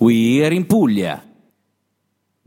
We are in Puglia.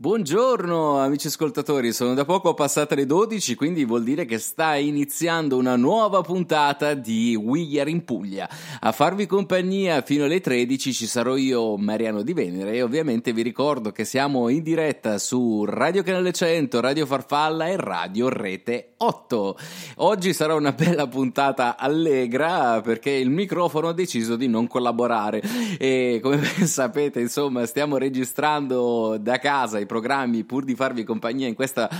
Buongiorno amici ascoltatori, sono da poco passate le 12, quindi vuol dire che sta iniziando una nuova puntata di We Are in Puglia. A farvi compagnia fino alle 13 ci sarò io, Mariano Di Venere, e ovviamente vi ricordo che siamo in diretta su Radio Canale 100, Radio Farfalla e Radio Rete 8. Oggi sarà una bella puntata allegra perché il microfono ha deciso di non collaborare e come sapete insomma stiamo registrando da casa i programmi pur di farvi compagnia in questa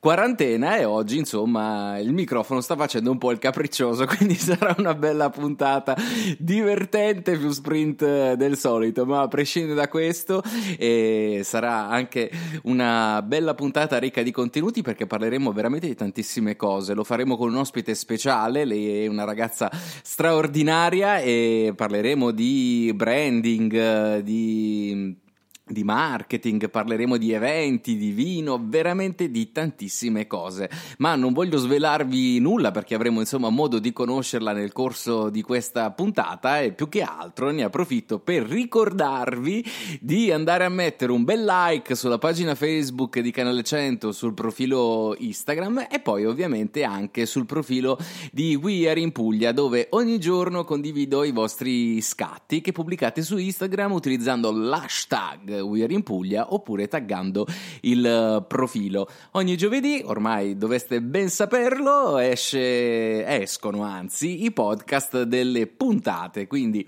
quarantena e oggi insomma il microfono sta facendo un po' il capriccioso quindi sarà una bella puntata divertente più sprint del solito. Ma a prescindere da questo eh, sarà anche una bella puntata ricca di contenuti perché parleremo veramente di tantissime cose. Lo faremo con un ospite speciale lei è una ragazza straordinaria e parleremo di branding di di marketing, parleremo di eventi, di vino, veramente di tantissime cose. Ma non voglio svelarvi nulla perché avremo insomma modo di conoscerla nel corso di questa puntata e più che altro ne approfitto per ricordarvi di andare a mettere un bel like sulla pagina Facebook di Canale 100, sul profilo Instagram e poi ovviamente anche sul profilo di We Are in Puglia dove ogni giorno condivido i vostri scatti che pubblicate su Instagram utilizzando l'hashtag We Are in Puglia oppure taggando il eh, profilo. Ogni giovedì, ormai dovreste ben saperlo, esce, escono anzi i podcast delle puntate, quindi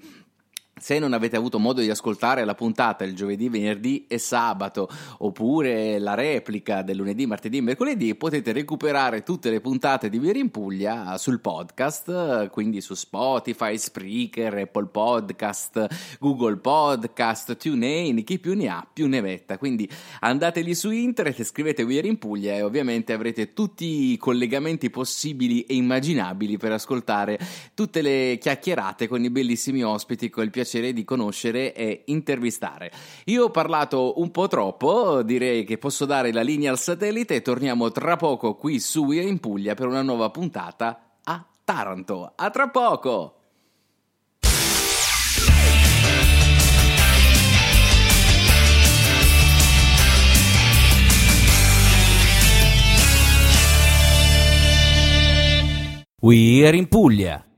se non avete avuto modo di ascoltare la puntata il giovedì, venerdì e sabato, oppure la replica del lunedì, martedì e mercoledì, potete recuperare tutte le puntate di Vieri in Puglia sul podcast, quindi su Spotify, Spreaker, Apple Podcast, Google Podcast, TuneIn, chi più ne ha più ne metta. Quindi andate lì su internet, scrivete Vieri in Puglia e ovviamente avrete tutti i collegamenti possibili e immaginabili per ascoltare tutte le chiacchierate con i bellissimi ospiti con il piacere piacere di conoscere e intervistare. Io ho parlato un po' troppo, direi che posso dare la linea al satellite e torniamo tra poco qui su in Puglia per una nuova puntata a Taranto. A tra poco! We are in Puglia.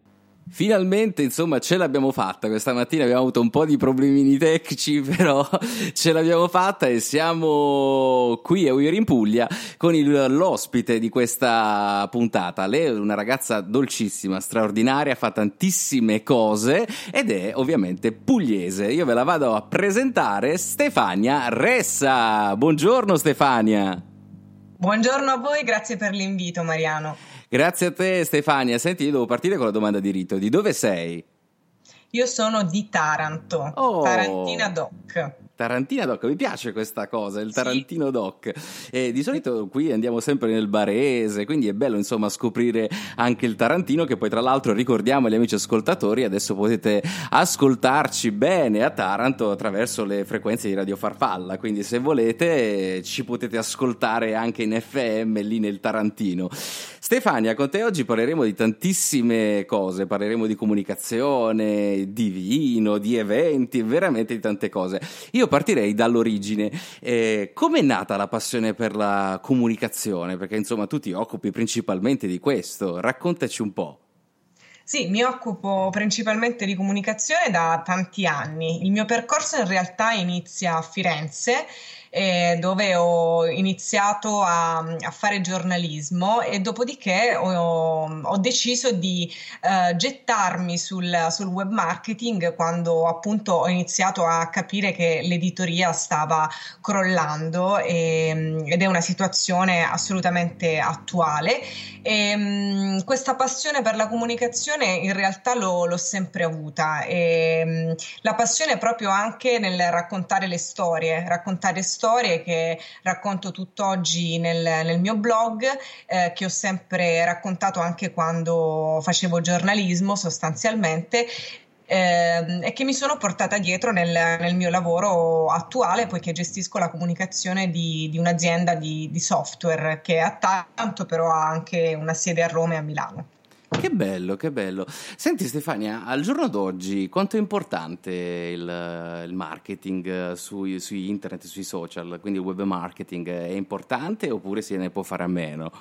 Finalmente, insomma, ce l'abbiamo fatta. Questa mattina abbiamo avuto un po' di problemini tecnici, però ce l'abbiamo fatta e siamo qui a Uir in Puglia con il, l'ospite di questa puntata. Lei è una ragazza dolcissima, straordinaria, fa tantissime cose ed è ovviamente pugliese. Io ve la vado a presentare Stefania Ressa. Buongiorno Stefania. Buongiorno a voi, grazie per l'invito Mariano. Grazie a te Stefania. Senti, io devo partire con la domanda di rito. Di dove sei? Io sono di Taranto, oh. Tarantina Doc. Tarantina Doc, mi piace questa cosa, il Tarantino sì. Doc. E di solito qui andiamo sempre nel barese, quindi è bello insomma scoprire anche il Tarantino che poi tra l'altro ricordiamo agli amici ascoltatori, adesso potete ascoltarci bene a Taranto attraverso le frequenze di Radio Farfalla, quindi se volete ci potete ascoltare anche in FM lì nel Tarantino. Stefania, con te oggi parleremo di tantissime cose, parleremo di comunicazione, di vino, di eventi, veramente di tante cose. Io partirei dall'origine. Eh, Come è nata la passione per la comunicazione? Perché insomma tu ti occupi principalmente di questo. Raccontaci un po'. Sì, mi occupo principalmente di comunicazione da tanti anni. Il mio percorso in realtà inizia a Firenze eh, dove ho iniziato a, a, fare giornalismo e dopodiché ho, ho deciso di eh, gettarmi sul, sul, web marketing quando appunto ho iniziato a capire che l'editoria stava crollando e, ed è una situazione assolutamente attuale. E, mh, questa passione per la comunicazione in realtà l'ho, l'ho sempre avuta e mh, la passione proprio anche nel raccontare le storie, raccontare storie che racconto tutt'oggi nel, nel mio blog, eh, che ho sempre raccontato anche quando facevo giornalismo sostanzialmente eh, e che mi sono portata dietro nel, nel, mio lavoro attuale, poiché gestisco la comunicazione di, di un'azienda di, di, software che a tanto però ha anche una sede a Roma e a Milano. Che bello, che bello. Senti Stefania, al giorno d'oggi quanto è importante il, il marketing su, su internet, sui social, quindi il web marketing è importante oppure se ne può fare a meno?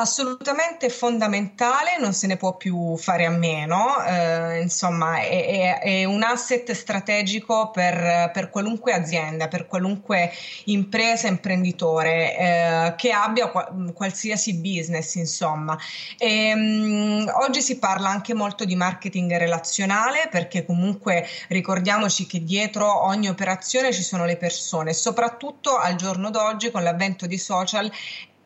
Assolutamente fondamentale, non se ne può più fare a meno, eh, insomma è, è, è, un asset strategico per, per, qualunque azienda, per qualunque impresa, imprenditore eh, che abbia qual- qualsiasi business, insomma. E, mh, oggi si parla anche molto di marketing relazionale perché comunque ricordiamoci che dietro ogni operazione ci sono le persone, soprattutto al giorno d'oggi con l'avvento di social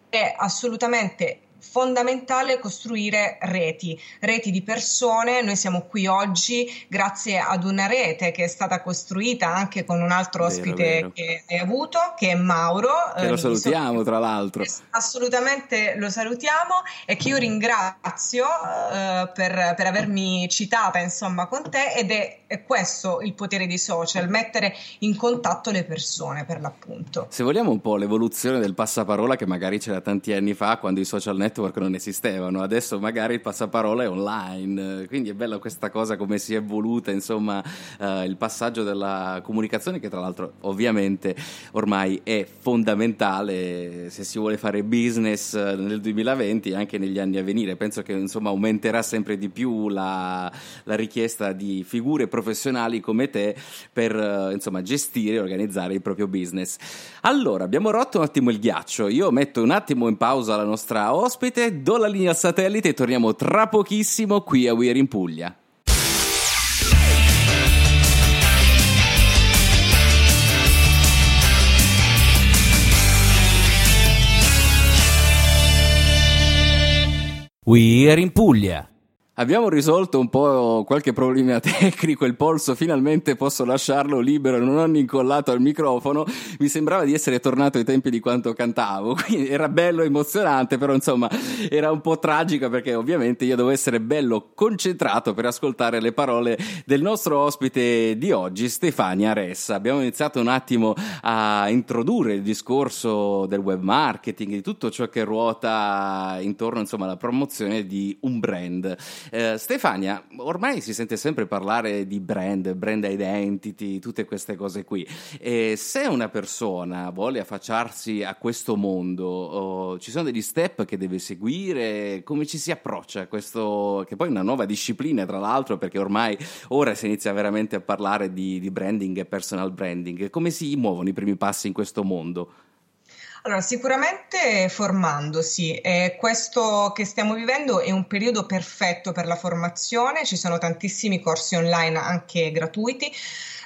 è assolutamente fondamentale costruire reti, reti di persone. Noi siamo qui oggi grazie ad una rete che è stata costruita anche con un altro ospite vero, che hai avuto, che è Mauro. Che lo eh, salutiamo tra l'altro. Assolutamente lo salutiamo e che io ringrazio eh, per, per, avermi citata insomma con te ed è, è questo il potere dei social, mettere in contatto le persone per l'appunto. Se vogliamo un po' l'evoluzione del passaparola che magari c'era tanti anni fa quando i social network network non esistevano, adesso magari il passaparola è online, quindi è bella questa cosa come si è evoluta, insomma, eh, il passaggio della comunicazione che tra l'altro ovviamente ormai è fondamentale se si vuole fare business nel 2020 e anche negli anni a venire. Penso che insomma aumenterà sempre di più la, la richiesta di figure professionali come te per eh, insomma gestire e organizzare il proprio business. Allora, abbiamo rotto un attimo il ghiaccio. Io metto un attimo in pausa la nostra ospite ospite, do la linea satellite e torniamo tra pochissimo qui a Weir in Puglia. Weir in Puglia. Abbiamo risolto un po' qualche problema tecnico, il polso finalmente posso lasciarlo libero, non ho incollato al microfono, mi sembrava di essere tornato ai tempi di quanto cantavo, quindi era bello, emozionante, però insomma era un po' tragica perché ovviamente io devo essere bello concentrato per ascoltare le parole del nostro ospite di oggi, Stefania Ressa. Abbiamo iniziato un attimo a introdurre il discorso del web marketing, di tutto ciò che ruota intorno insomma alla promozione di un brand. Eh, Stefania, ormai si sente sempre parlare di brand, brand identity, tutte queste cose qui. E se una persona vuole affacciarsi a questo mondo, oh, ci sono degli step che deve seguire? Come ci si approccia a questo, che poi è una nuova disciplina tra l'altro, perché ormai ora si inizia veramente a parlare di, di branding e personal branding. Come si muovono i primi passi in questo mondo? Allora, sicuramente formandosi. Eh, questo che stiamo vivendo è un periodo perfetto per la formazione, ci sono tantissimi corsi online anche gratuiti.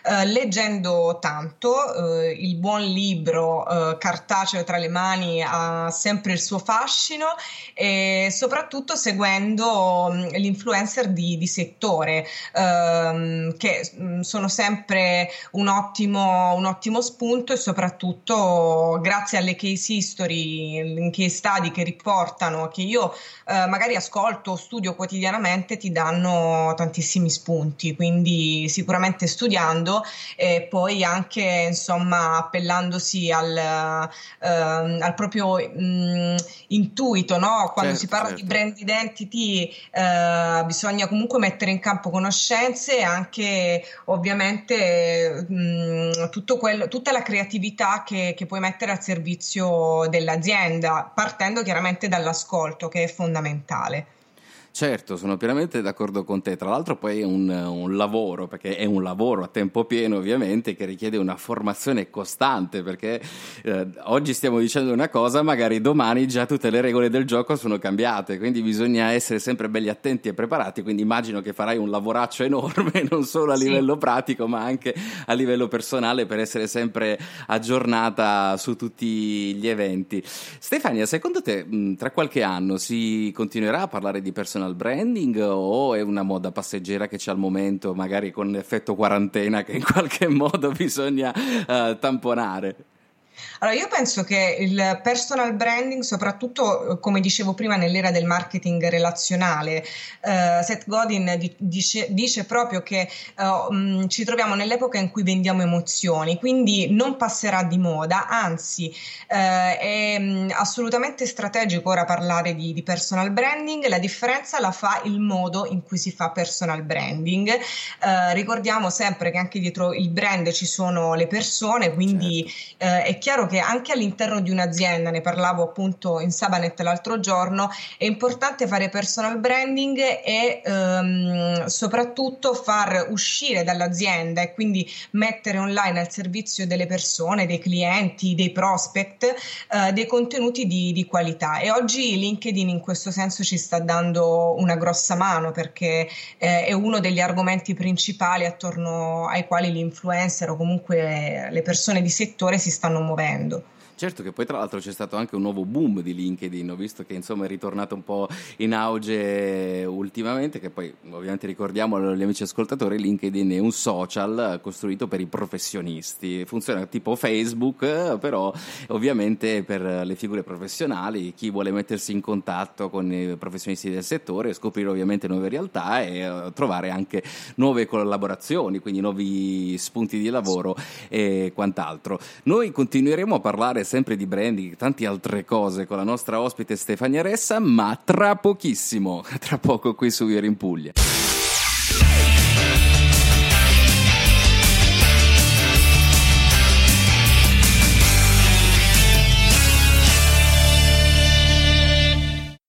Eh, leggendo tanto, eh, il buon libro eh, cartaceo tra le mani ha sempre il suo fascino e soprattutto seguendo mh, mm, l'influencer di, di settore ehm, che mh, mm, sono sempre un ottimo, un ottimo spunto e soprattutto grazie alle case history, case study che riportano, che io eh, magari ascolto o studio quotidianamente, ti danno tantissimi spunti, quindi sicuramente studiando mondo e poi anche insomma appellandosi al, eh, al proprio mh, mm, intuito, no? quando certo, si parla certo. di brand identity eh, bisogna comunque mettere in campo conoscenze e anche ovviamente mh, mm, tutto quello, tutta la creatività che, che puoi mettere al servizio dell'azienda, partendo chiaramente dall'ascolto che è fondamentale. Certo, sono pienamente d'accordo con te. Tra l'altro poi è un, un, lavoro, perché è un lavoro a tempo pieno ovviamente, che richiede una formazione costante, perché eh, oggi stiamo dicendo una cosa, magari domani già tutte le regole del gioco sono cambiate, quindi bisogna essere sempre belli attenti e preparati, quindi immagino che farai un lavoraccio enorme, non solo a livello sì. pratico, ma anche a livello personale per essere sempre aggiornata su tutti gli eventi. Stefania, secondo te tra qualche anno si continuerà a parlare di personal personal branding o è una moda passeggera che c'è al momento, magari con l'effetto quarantena che in qualche modo bisogna uh, tamponare? Allora, io penso che il personal branding, soprattutto eh, come dicevo prima nell'era del marketing relazionale, uh, Seth Godin di, dice, dice, proprio che uh, mh, ci troviamo nell'epoca in cui vendiamo emozioni, quindi non passerà di moda, anzi uh, è mh, assolutamente strategico ora parlare di, di, personal branding, la differenza la fa il modo in cui si fa personal branding. ricordiamo sempre che anche dietro il brand ci sono le persone, quindi certo. è chiaro che anche all'interno di un'azienda, ne parlavo appunto in Sabanet l'altro giorno, è importante fare personal branding e ehm, soprattutto far uscire dall'azienda e quindi mettere online al servizio delle persone, dei clienti, dei prospect, eh, dei contenuti di, di qualità. E oggi LinkedIn in questo senso ci sta dando una grossa mano perché eh, è uno degli argomenti principali attorno ai quali l'influencer o comunque le persone di settore si stanno muovendo facendo. Certo che poi tra l'altro c'è stato anche un nuovo boom di LinkedIn, ho visto che insomma è ritornato un po' in auge ultimamente, che poi ovviamente ricordiamo agli amici ascoltatori, LinkedIn è un social costruito per i professionisti, funziona tipo Facebook, però ovviamente per le figure professionali, chi vuole mettersi in contatto con i professionisti del settore, scoprire ovviamente nuove realtà e uh, trovare anche nuove collaborazioni, quindi nuovi spunti di lavoro e quant'altro. Noi continueremo a parlare sempre di branding, tante altre cose con la nostra ospite Stefania Ressa, ma tra pochissimo, tra poco qui su Ieri in Puglia.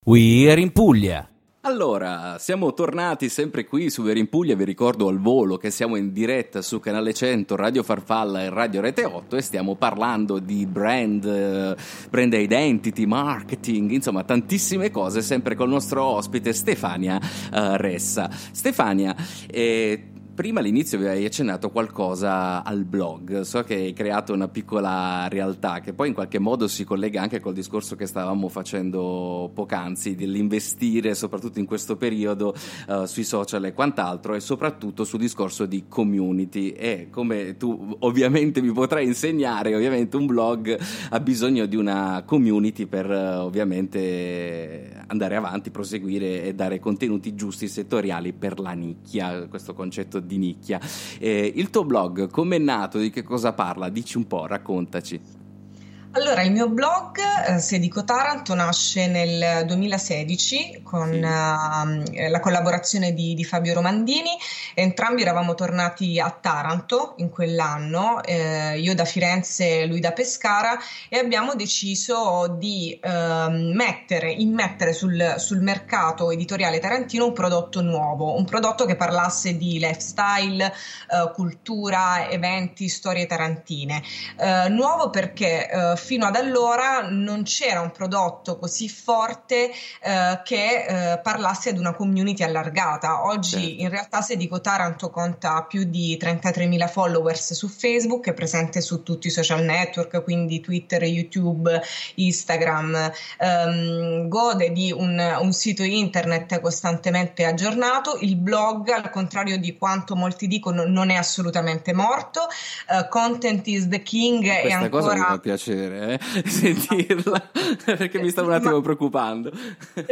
We are in Puglia. Allora, siamo tornati sempre qui su Veri in Puglia, vi ricordo al volo che siamo in diretta su Canale 100, Radio Farfalla e Radio Rete 8 e stiamo parlando di brand, eh, brand identity, marketing, insomma tantissime cose sempre con il nostro ospite Stefania uh, Ressa. Stefania, eh, prima all'inizio vi hai accennato qualcosa al blog, so che hai creato una piccola realtà che poi in qualche modo si collega anche col discorso che stavamo facendo poc'anzi, dell'investire soprattutto in questo periodo uh, sui social e quant'altro e soprattutto sul discorso di community. E come tu ovviamente mi potrai insegnare, ovviamente un blog ha bisogno di una community per uh, ovviamente andare avanti, proseguire e dare contenuti giusti settoriali per la nicchia, questo concetto di nicchia. Eh, il tuo blog come è nato? Di che cosa parla? Dici un po', raccontaci. Allora, il mio blog, eh, Se dico Taranto, nasce nel 2016 con sì. uh, la collaborazione di, di, Fabio Romandini. Entrambi eravamo tornati a Taranto in quell'anno, eh, io da Firenze, lui da Pescara, e abbiamo deciso di uh, mettere, immettere sul, sul, mercato editoriale tarantino un prodotto nuovo, un prodotto che parlasse di lifestyle, uh, cultura, eventi, storie tarantine. Eh, nuovo perché fino ad allora non c'era un prodotto così forte eh, che eh, parlasse ad una community allargata. Oggi certo. in realtà se dico Taranto conta più di 33.000 followers su Facebook, è presente su tutti i social network, quindi Twitter, YouTube, Instagram, ehm, gode di un, un sito internet costantemente aggiornato, il blog al contrario di quanto molti dicono non è assolutamente morto, uh, content is the king Questa è ancora... cosa mi fa piacere piacere eh, sentirla perché mi stavo un attimo ma, preoccupando.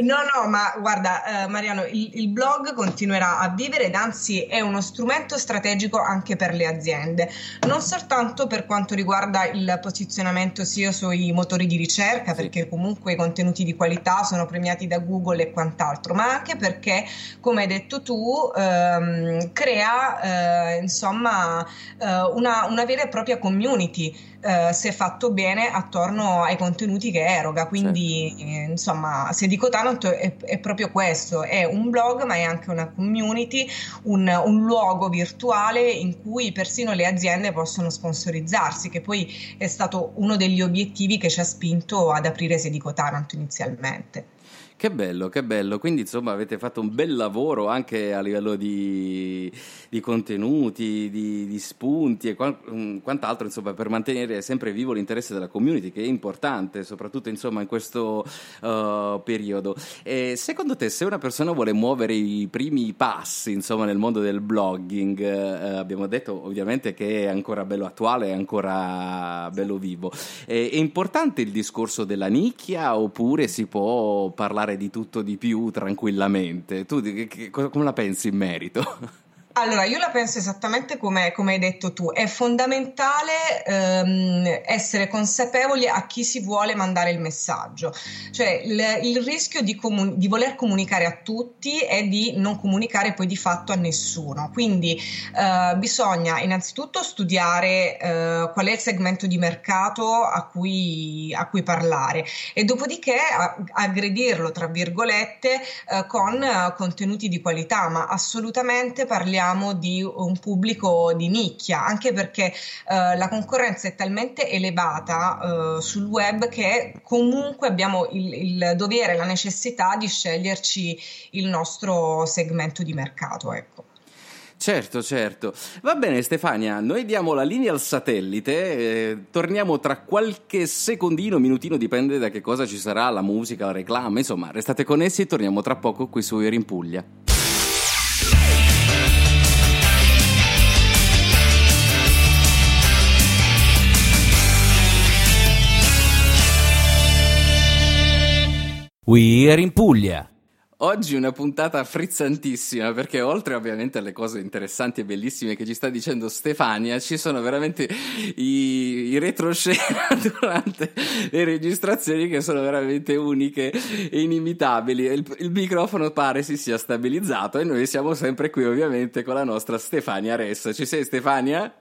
No, no, ma guarda, eh, Mariano, il, il, blog continuerà a vivere ed anzi è uno strumento strategico anche per le aziende, non soltanto per quanto riguarda il posizionamento SEO sui motori di ricerca, sì. perché comunque i contenuti di qualità sono premiati da Google e quant'altro, ma anche perché, come hai detto tu, ehm, crea eh, insomma eh, una, una vera e propria community eh, se fatto bene attorno ai contenuti che eroga. Quindi, certo. eh, insomma, se dico tanto è, è, proprio questo: è un blog, ma è anche una community, un, un, luogo virtuale in cui persino le aziende possono sponsorizzarsi, che poi è stato uno degli obiettivi che ci ha spinto ad aprire Sedico Taranto inizialmente. Che bello, che bello. Quindi insomma avete fatto un bel lavoro anche a livello di, di contenuti, di, di, spunti e mm, quant'altro insomma per mantenere sempre vivo l'interesse della community che è importante soprattutto insomma in questo uh, periodo. E secondo te se una persona vuole muovere i primi passi insomma nel mondo del blogging, uh, abbiamo detto ovviamente che è ancora bello attuale, è ancora bello vivo, è, è importante il discorso della nicchia oppure si può parlare parlare di tutto di più tranquillamente. Tu che, che, come la pensi in merito? Allora, io la penso esattamente come, come hai detto tu, è fondamentale ehm, essere consapevoli a chi si vuole mandare il messaggio, cioè il, il rischio di, comun- di, voler comunicare a tutti è di non comunicare poi di fatto a nessuno, quindi eh, bisogna innanzitutto studiare eh, qual è il segmento di mercato a cui, a cui parlare e dopodiché aggredirlo, tra virgolette, eh, con contenuti di qualità, ma assolutamente parliamo parliamo di un pubblico di nicchia, anche perché eh, la concorrenza è talmente elevata eh, sul web che comunque abbiamo il, il dovere, la necessità di sceglierci il nostro segmento di mercato. Ecco. Certo, certo. Va bene Stefania, noi diamo la linea al satellite, eh, torniamo tra qualche secondino, minutino, dipende da che cosa ci sarà, la musica, la reclama, insomma, restate connessi e torniamo tra poco qui su Io in Puglia. We're in Puglia. Oggi una puntata frizzantissima perché oltre ovviamente alle cose interessanti e bellissime che ci sta dicendo Stefania, ci sono veramente i, i retroscena durante le registrazioni che sono veramente uniche e inimitabili. Il, il, microfono pare si sia stabilizzato e noi siamo sempre qui ovviamente con la nostra Stefania Ressa. Ci sei Stefania?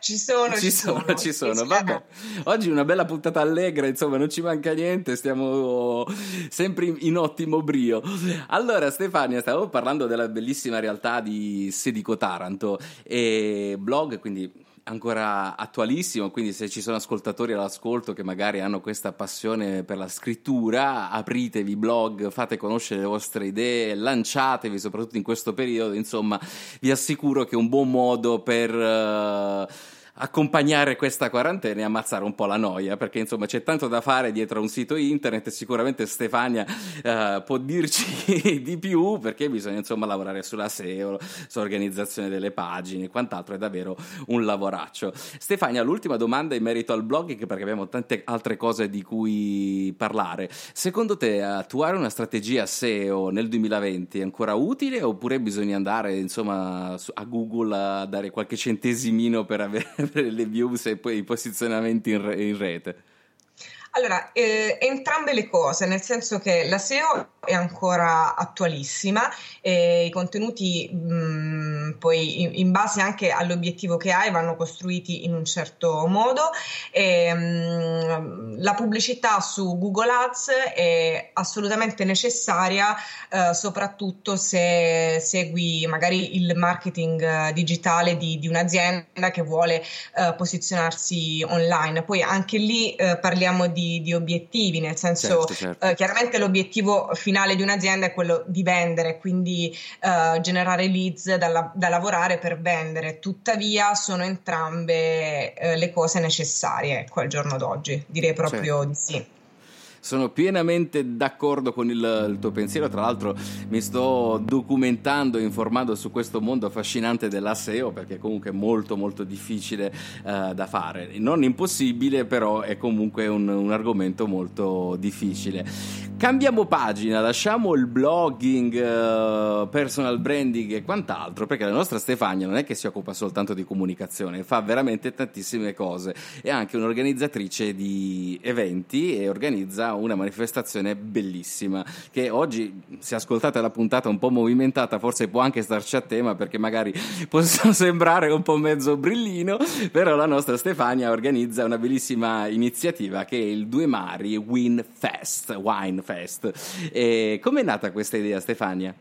Ci sono, ci, ci sono, sono, ci sono. Vabbè. Oggi una bella puntata allegra, insomma, non ci manca niente, stiamo sempre in, in ottimo brio. Allora, Stefania, stavamo parlando della bellissima realtà di Sedico Taranto e blog, quindi ancora attualissimo, quindi se ci sono ascoltatori all'ascolto che magari hanno questa passione per la scrittura, apritevi blog, fate conoscere le vostre idee, lanciatevi soprattutto in questo periodo, insomma vi assicuro che è un buon modo per... Uh, accompagnare questa quarantena e ammazzare un po' la noia, perché insomma c'è tanto da fare dietro a un sito internet e sicuramente Stefania uh, può dirci di più perché bisogna insomma lavorare sulla SEO, sull'organizzazione delle pagine e quant'altro, è davvero un lavoraccio. Stefania, l'ultima domanda in merito al blogging perché abbiamo tante altre cose di cui parlare. Secondo te attuare una strategia SEO nel 2020 è ancora utile oppure bisogna andare insomma a Google a dare qualche centesimino per avere le views e poi i posizionamenti in, re- in rete? Allora, eh, entrambe le cose, nel senso che la SEO è ancora attualissima e i contenuti mh, mm, poi in, in, base anche all'obiettivo che hai vanno costruiti in un certo modo e, mh, mm, la pubblicità su Google Ads è assolutamente necessaria eh, soprattutto se segui magari il marketing eh, digitale di, di un'azienda che vuole eh, posizionarsi online. Poi anche lì eh, parliamo di di, di obiettivi, nel senso certo, certo. Eh, chiaramente l'obiettivo finale di un'azienda è quello di vendere, quindi eh, generare leads da, da, lavorare per vendere, tuttavia sono entrambe eh, le cose necessarie ecco, al giorno d'oggi, direi proprio certo. di sì. Sono pienamente d'accordo con il, il, tuo pensiero, tra l'altro mi sto documentando informando su questo mondo affascinante della SEO perché comunque è molto molto difficile uh, da fare, non impossibile però è comunque un, un argomento molto difficile. Cambiamo pagina, lasciamo il blogging, uh, personal branding e quant'altro perché la nostra Stefania non è che si occupa soltanto di comunicazione, fa veramente tantissime cose, è anche un'organizzatrice di eventi e organizza una manifestazione bellissima che oggi se ascoltate la puntata un po' movimentata forse può anche starci a tema perché magari posso sembrare un po' mezzo brillino, però la nostra Stefania organizza una bellissima iniziativa che è il Due Mari Wine Fest, Wine Fest. Come è nata questa idea Stefania?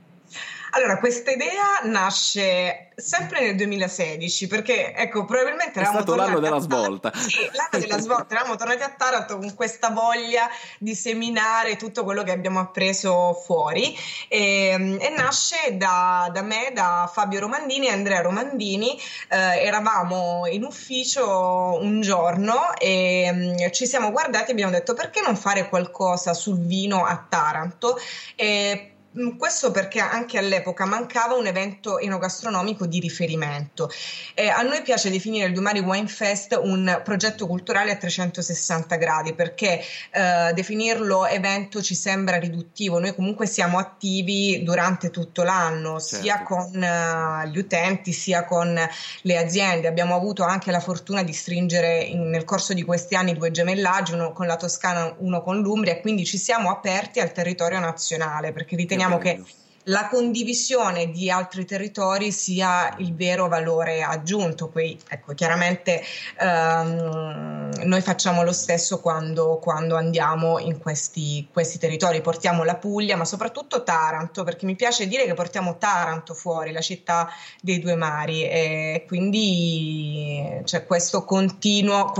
Allora, questa idea nasce sempre nel 2016 perché, ecco, probabilmente è stato l'anno della svolta. Sì, l'anno della svolta, eravamo tornati a Taranto con questa voglia di seminare tutto quello che abbiamo appreso fuori e, ehm, e nasce da, da, me, da Fabio Romandini e Andrea Romandini. Eh, eravamo in ufficio un giorno e um, ci siamo guardati e abbiamo detto perché non fare qualcosa sul vino a Taranto? E, questo perché anche all'epoca mancava un evento enogastronomico di riferimento. Eh, a noi piace definire il Dumari Wine Fest un progetto culturale a 360 gradi perché eh, definirlo evento ci sembra riduttivo. Noi comunque siamo attivi durante tutto l'anno, certo. sia con uh, gli utenti sia con le aziende. Abbiamo avuto anche la fortuna di stringere in, nel corso di questi anni due gemellaggi, uno con la Toscana, uno con l'Umbria, e quindi ci siamo aperti al territorio nazionale perché riteniamo riteniamo che la condivisione di altri territori sia il vero valore aggiunto. Poi, ecco, chiaramente ehm, noi facciamo lo stesso quando, quando andiamo in questi, questi, territori, portiamo la Puglia, ma soprattutto Taranto, perché mi piace dire che portiamo Taranto fuori, la città dei due mari, e quindi c'è questa continua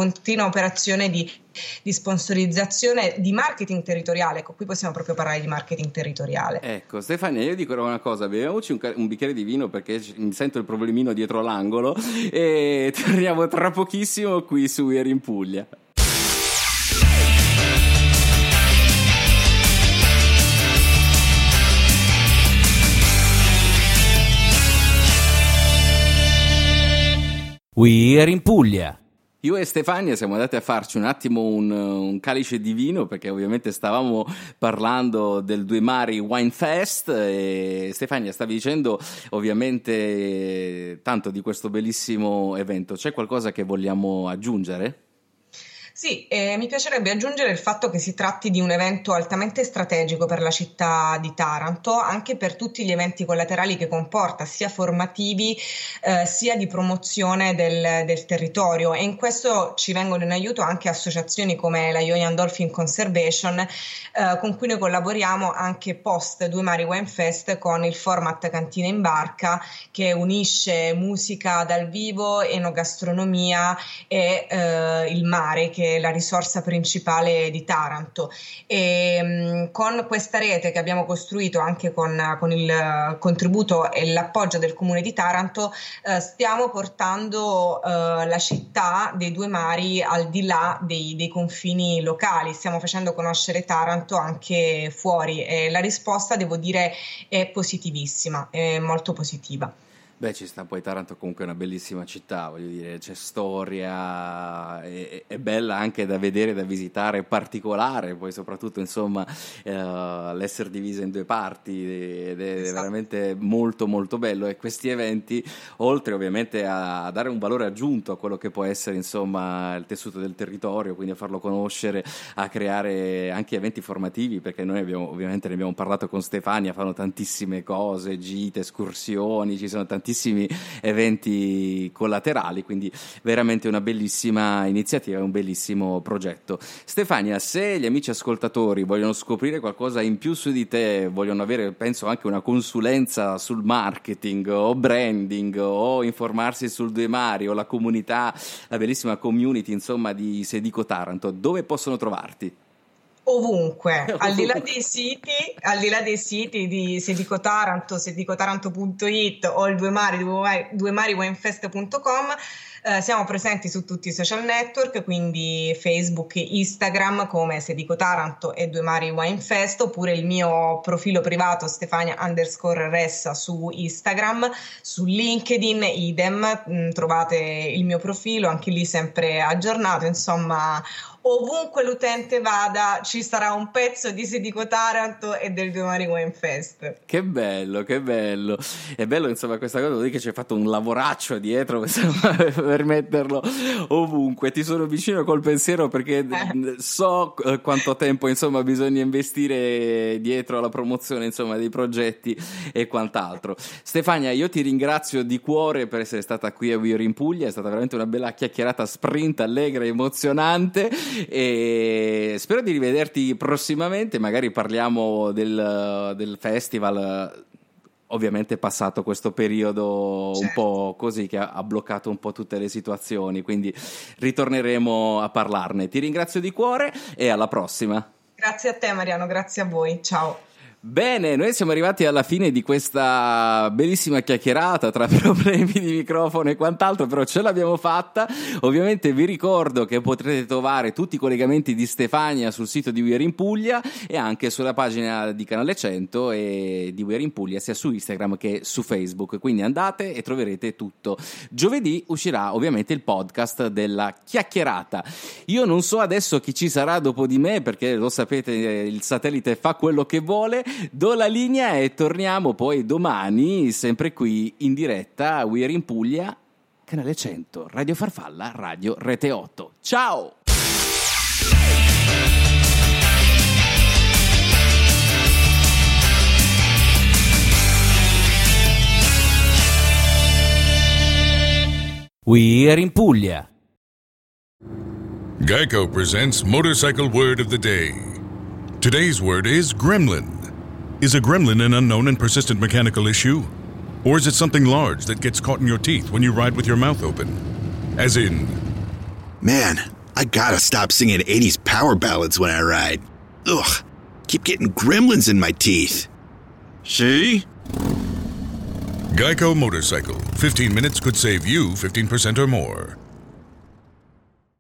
operazione di di sponsorizzazione, di marketing territoriale. Ecco, qui possiamo proprio parlare di marketing territoriale. Ecco, Stefania, io dico una cosa, beviamoci un, un bicchiere di vino perché mi sento il problemino dietro l'angolo e torniamo tra pochissimo qui su Ieri in Puglia. We're in Puglia. Io e Stefania siamo andati a farci un attimo un, un, calice di vino perché ovviamente stavamo parlando del Due Mari Wine Fest e Stefania stavi dicendo ovviamente tanto di questo bellissimo evento. C'è qualcosa che vogliamo aggiungere? Sì, eh, mi piacerebbe aggiungere il fatto che si tratti di un evento altamente strategico per la città di Taranto, anche per tutti gli eventi collaterali che comporta, sia formativi eh, sia di promozione del, del, territorio. E in questo ci vengono in aiuto anche associazioni come la Ionian Dolphin Conservation, eh, con cui noi collaboriamo anche post Due Mari Wine Fest con il format Cantina in Barca che unisce musica dal vivo, enogastronomia e eh, il mare che la risorsa principale di Taranto. E, mh, con questa rete che abbiamo costruito anche con, con il contributo e l'appoggio del comune di Taranto, eh, stiamo portando eh, la città dei due mari al di là dei, dei confini locali, stiamo facendo conoscere Taranto anche fuori e la risposta, devo dire, è positivissima, è molto positiva. Beh, ci sta poi Taranto comunque è una bellissima città, voglio dire, c'è storia, è, è bella anche da vedere, da visitare, particolare, poi soprattutto insomma eh, l'essere divisa in due parti ed è esatto. veramente molto molto bello e questi eventi, oltre ovviamente a, dare un valore aggiunto a quello che può essere insomma il tessuto del territorio, quindi a farlo conoscere, a creare anche eventi formativi, perché noi abbiamo, ovviamente ne abbiamo parlato con Stefania, fanno tantissime cose, gite, escursioni, ci sono tanti tantissimi eventi collaterali, quindi veramente una bellissima iniziativa, un bellissimo progetto. Stefania, se gli amici ascoltatori vogliono scoprire qualcosa in più su di te, vogliono avere, penso, anche una consulenza sul marketing o branding o informarsi sul Due Mari o la comunità, la bellissima community, insomma, di Sedico Taranto, dove possono trovarti? Ovunque, al di là dei siti, al di là dei siti di se dico Taranto, se dico taranto.it o il due mari, due mari eh, siamo presenti su tutti i social network, quindi Facebook, Instagram come se dico Taranto e Due Mari Wine Fest, oppure il mio profilo privato Stefania underscore Ressa su Instagram, su LinkedIn, idem, mh, mm, trovate il mio profilo, anche lì sempre aggiornato, insomma ovunque l'utente vada ci sarà un pezzo di Sedico Taranto e del Domani Wine Fest. Che bello, che bello. È bello insomma questa cosa, vuol dire che ci hai fatto un lavoraccio dietro, per metterlo ovunque. Ti sono vicino col pensiero perché eh. so eh, quanto tempo insomma bisogna investire dietro alla promozione insomma dei progetti e quant'altro. Stefania, io ti ringrazio di cuore per essere stata qui a We Are in Puglia, è stata veramente una bella chiacchierata sprint, allegra, emozionante e spero di rivederti prossimamente, magari parliamo del, del festival ovviamente è passato questo periodo certo. un po' così che ha bloccato un po' tutte le situazioni, quindi ritorneremo a parlarne. Ti ringrazio di cuore e alla prossima. Grazie a te Mariano, grazie a voi. Ciao. Bene, noi siamo arrivati alla fine di questa bellissima chiacchierata tra problemi di microfono e quant'altro, però ce l'abbiamo fatta. Ovviamente vi ricordo che potrete trovare tutti i collegamenti di Stefania sul sito di Weir in Puglia e anche sulla pagina di Canale 100 e di Weir in Puglia sia su Instagram che su Facebook. Quindi andate e troverete tutto. Giovedì uscirà ovviamente il podcast della chiacchierata. Io non so adesso chi ci sarà dopo di me perché lo sapete il satellite fa quello che vuole do la linea e torniamo poi domani, sempre qui in diretta a We're in Puglia, canale 100, Radio Farfalla, Radio Rete 8. Ciao! We're in Puglia. Geico presents Motorcycle Word of the Day. Today's word is gremlin. Is a gremlin an unknown and persistent mechanical issue? Or is it something large that gets caught in your teeth when you ride with your mouth open? As in. Man, I gotta stop singing 80s power ballads when I ride. Ugh, keep getting gremlins in my teeth. See? Geico Motorcycle. 15 minutes could save you 15% or more.